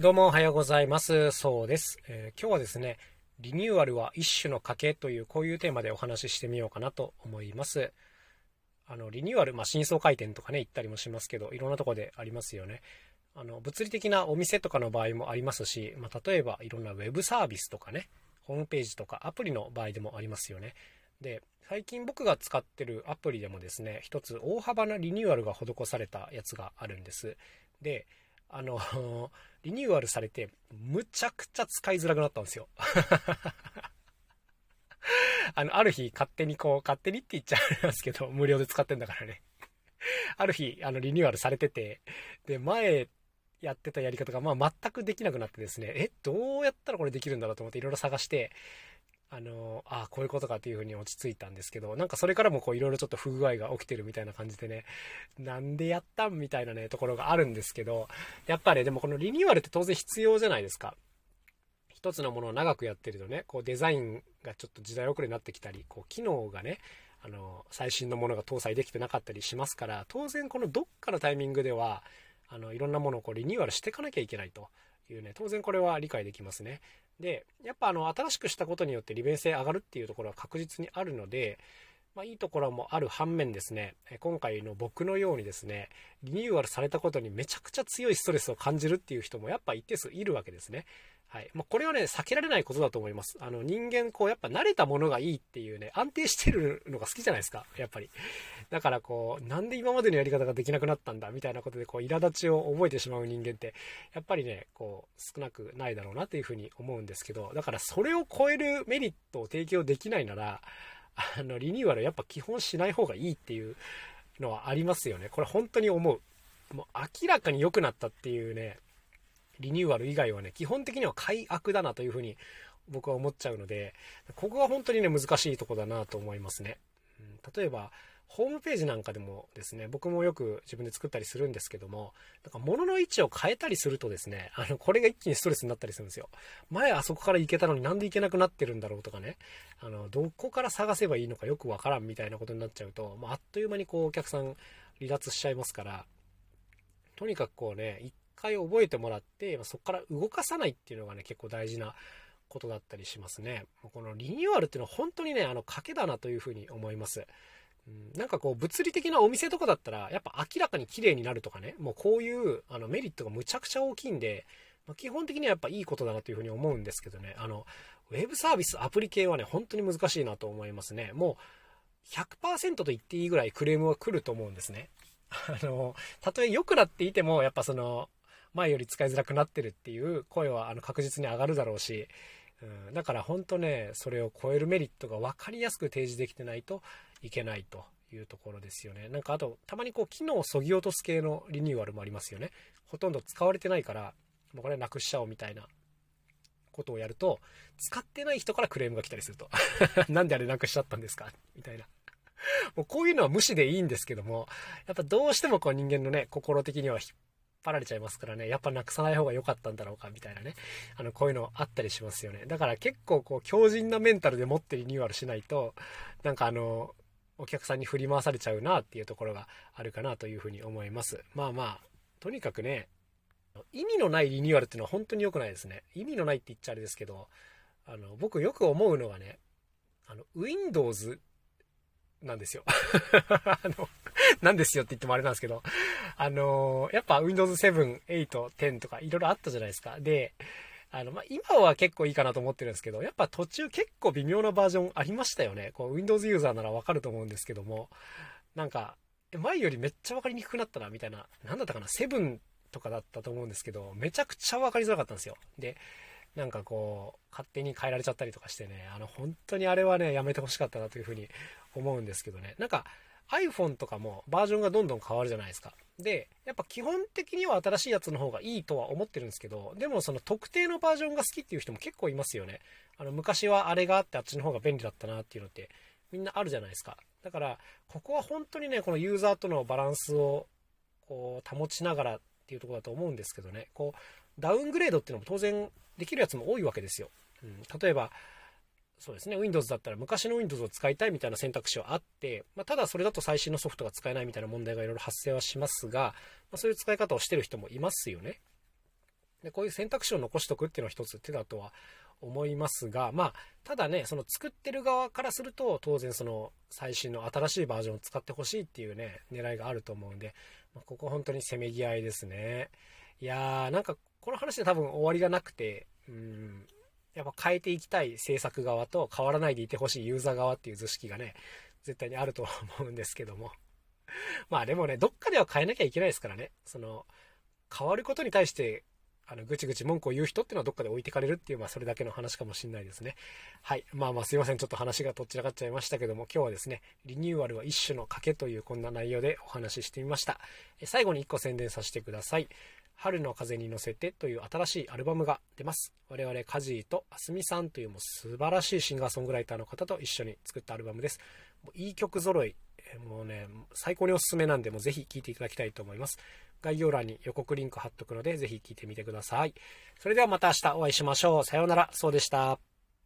どうもおはようございます。そうです、えー、今日はですね、リニューアルは一種の賭けというこういうテーマでお話ししてみようかなと思います。あの、リニューアル、まあ、新装開店とかね、行ったりもしますけど、いろんなところでありますよね。あの、物理的なお店とかの場合もありますし、まあ、例えばいろんなウェブサービスとかね、ホームページとかアプリの場合でもありますよね。で、最近僕が使ってるアプリでもですね、一つ大幅なリニューアルが施されたやつがあるんです。で、あの、リニューアルされて、むちゃくちゃ使いづらくなったんですよ。あの、ある日、勝手にこう、勝手にって言っちゃうんですけど、無料で使ってんだからね。ある日、あの、リニューアルされてて、で、前やってたやり方が、まあ、全くできなくなってですね、え、どうやったらこれできるんだろうと思っていろいろ探して、あの、あ、こういうことかっていうふうに落ち着いたんですけど、なんかそれからもこういろいろちょっと不具合が起きてるみたいな感じでね、なんでやったんみたいなね、ところがあるんですけど、やっぱり、ね、でもこのリニューアルって当然必要じゃないですか。一つのものを長くやってるとね、こうデザインがちょっと時代遅れになってきたり、こう機能がね、あの、最新のものが搭載できてなかったりしますから、当然このどっかのタイミングでは、あの、いろんなものをこうリニューアルしていかなきゃいけないというね、当然これは理解できますね。で、やっぱあの、新しくしたことによって利便性上がるっていうところは確実にあるので、まあ、いいところもある反面ですね、今回の僕のようにですね、リニューアルされたことにめちゃくちゃ強いストレスを感じるっていう人もやっぱ一定数いるわけですね。はい。まあ、これはね、避けられないことだと思います。あの、人間、こう、やっぱ慣れたものがいいっていうね、安定してるのが好きじゃないですか、やっぱり。だからこう、なんで今までのやり方ができなくなったんだ、みたいなことで、こう、苛立ちを覚えてしまう人間って、やっぱりね、こう、少なくないだろうなっていうふうに思うんですけど、だからそれを超えるメリットを提供できないなら、あの、リニューアルやっぱ基本しない方がいいっていうのはありますよね。これ本当に思う。もう明らかに良くなったっていうね、リニューアル以外はね、基本的には快悪だなというふうに僕は思っちゃうので、ここが本当にね、難しいとこだなと思いますね。うん、例えば、ホームページなんかでもですね、僕もよく自分で作ったりするんですけども、なんか物の位置を変えたりするとですね、あの、これが一気にストレスになったりするんですよ。前あそこから行けたのになんで行けなくなってるんだろうとかね、あの、どこから探せばいいのかよくわからんみたいなことになっちゃうと、まあ、あっという間にこうお客さん離脱しちゃいますから、とにかくこうね、一回覚えてもらって、そこから動かさないっていうのがね、結構大事なことだったりしますね。このリニューアルっていうのは本当にね、あの、賭けだなというふうに思います。うん、なんかこう、物理的なお店とかだったら、やっぱ明らかに綺麗になるとかね、もうこういうあのメリットがむちゃくちゃ大きいんで、まあ、基本的にはやっぱいいことだなというふうに思うんですけどね、あの、ウェブサービス、アプリ系はね、本当に難しいなと思いますね。もう、100%と言っていいぐらいクレームは来ると思うんですね。あの、たとえ良くなっていても、やっぱその、前より使いづらくなってるっていう声はあの確実に上がるだろうし、うん、だから本当ね、それを超えるメリットが分かりやすく提示できてないといけないというところですよね。なんかあと、たまにこう機能を削ぎ落とす系のリニューアルもありますよね。ほとんど使われてないから、もうこれなくしちゃおうみたいなことをやると、使ってない人からクレームが来たりすると。なんであれなくしちゃったんですか？みたいな。もうこういうのは無視でいいんですけども、やっぱどうしてもこう人間のね、心的には引っ張られちゃいますからね、やっぱなくさない方が良かったんだろうか、みたいなね。あの、こういうのあったりしますよね。だから結構こう、強靭なメンタルで持ってリニューアルしないと、なんかあの、お客さんに振り回されちゃうなっていうところがあるかなというふうに思います。まあまあ、とにかくね、意味のないリニューアルっていうのは本当に良くないですね。意味のないって言っちゃあれですけど、あの、僕よく思うのがね、あの、Windows なんですよ。あの、なんですよって言ってもあれなんですけど、あの、やっぱ Windows 7、8、10とかいろいろあったじゃないですか。で、あの、まあ、今は結構いいかなと思ってるんですけど、やっぱ途中結構微妙なバージョンありましたよね。こう、Windows ユーザーならわかると思うんですけども、なんか、前よりめっちゃわかりにくくなったな、みたいな、なんだったかな、7とかだったと思うんですけど、めちゃくちゃわかりづらかったんですよ。で、なんかこう、勝手に変えられちゃったりとかしてね、あの、本当にあれはね、やめてほしかったなというふうに思うんですけどね。なんか、iPhone とかもバージョンがどんどん変わるじゃないですか。で、やっぱ基本的には新しいやつの方がいいとは思ってるんですけど、でもその特定のバージョンが好きっていう人も結構いますよね。あの、昔はあれがあってあっちの方が便利だったなっていうのってみんなあるじゃないですか。だから、ここは本当にね、このユーザーとのバランスをこう保ちながらっていうところだと思うんですけどね、こう、ダウングレードっていうのも当然できるやつも多いわけですよ。うん、例えば、そうですね、Windows だったら昔の Windows を使いたいみたいな選択肢はあって、まあ、ただそれだと最新のソフトが使えないみたいな問題がいろいろ発生はしますが、まあ、そういう使い方をしてる人もいますよね。で、こういう選択肢を残しとくっていうのは一つ手だとは思いますが、まあ、ただね、その作ってる側からすると、当然その最新の新しいバージョンを使ってほしいっていうね、狙いがあると思うんで、まあ、ここ本当にせめぎ合いですね。いやー、なんかこの話で多分終わりがなくて、うん、やっぱ変えていきたい制作側と変わらないでいてほしいユーザー側っていう図式がね、絶対にあると思うんですけども。まあでもね、どっかでは変えなきゃいけないですからね。その、変わることに対してあの、ぐちぐち文句を言う人っていうのはどっかで置いてかれるっていう、まあ、それだけの話かもしんないですね。はい。まあまあ、すいません。ちょっと話がとっちらかっちゃいましたけども、今日はですね、リニューアルは一種の賭けというこんな内容でお話ししてみました。最後に1個宣伝させてください。春の風に乗せてという新しいアルバムが出ます。我々カジーとあすみさんというもう素晴らしいシンガーソングライターの方と一緒に作ったアルバムです。もういい曲揃い。もうね、最高におすすめなんで、もうぜひ聴いていただきたいと思います。概要欄に予告リンク貼っとくので、ぜひ聴いてみてください。それではまた明日お会いしましょう。さようなら。そうでした。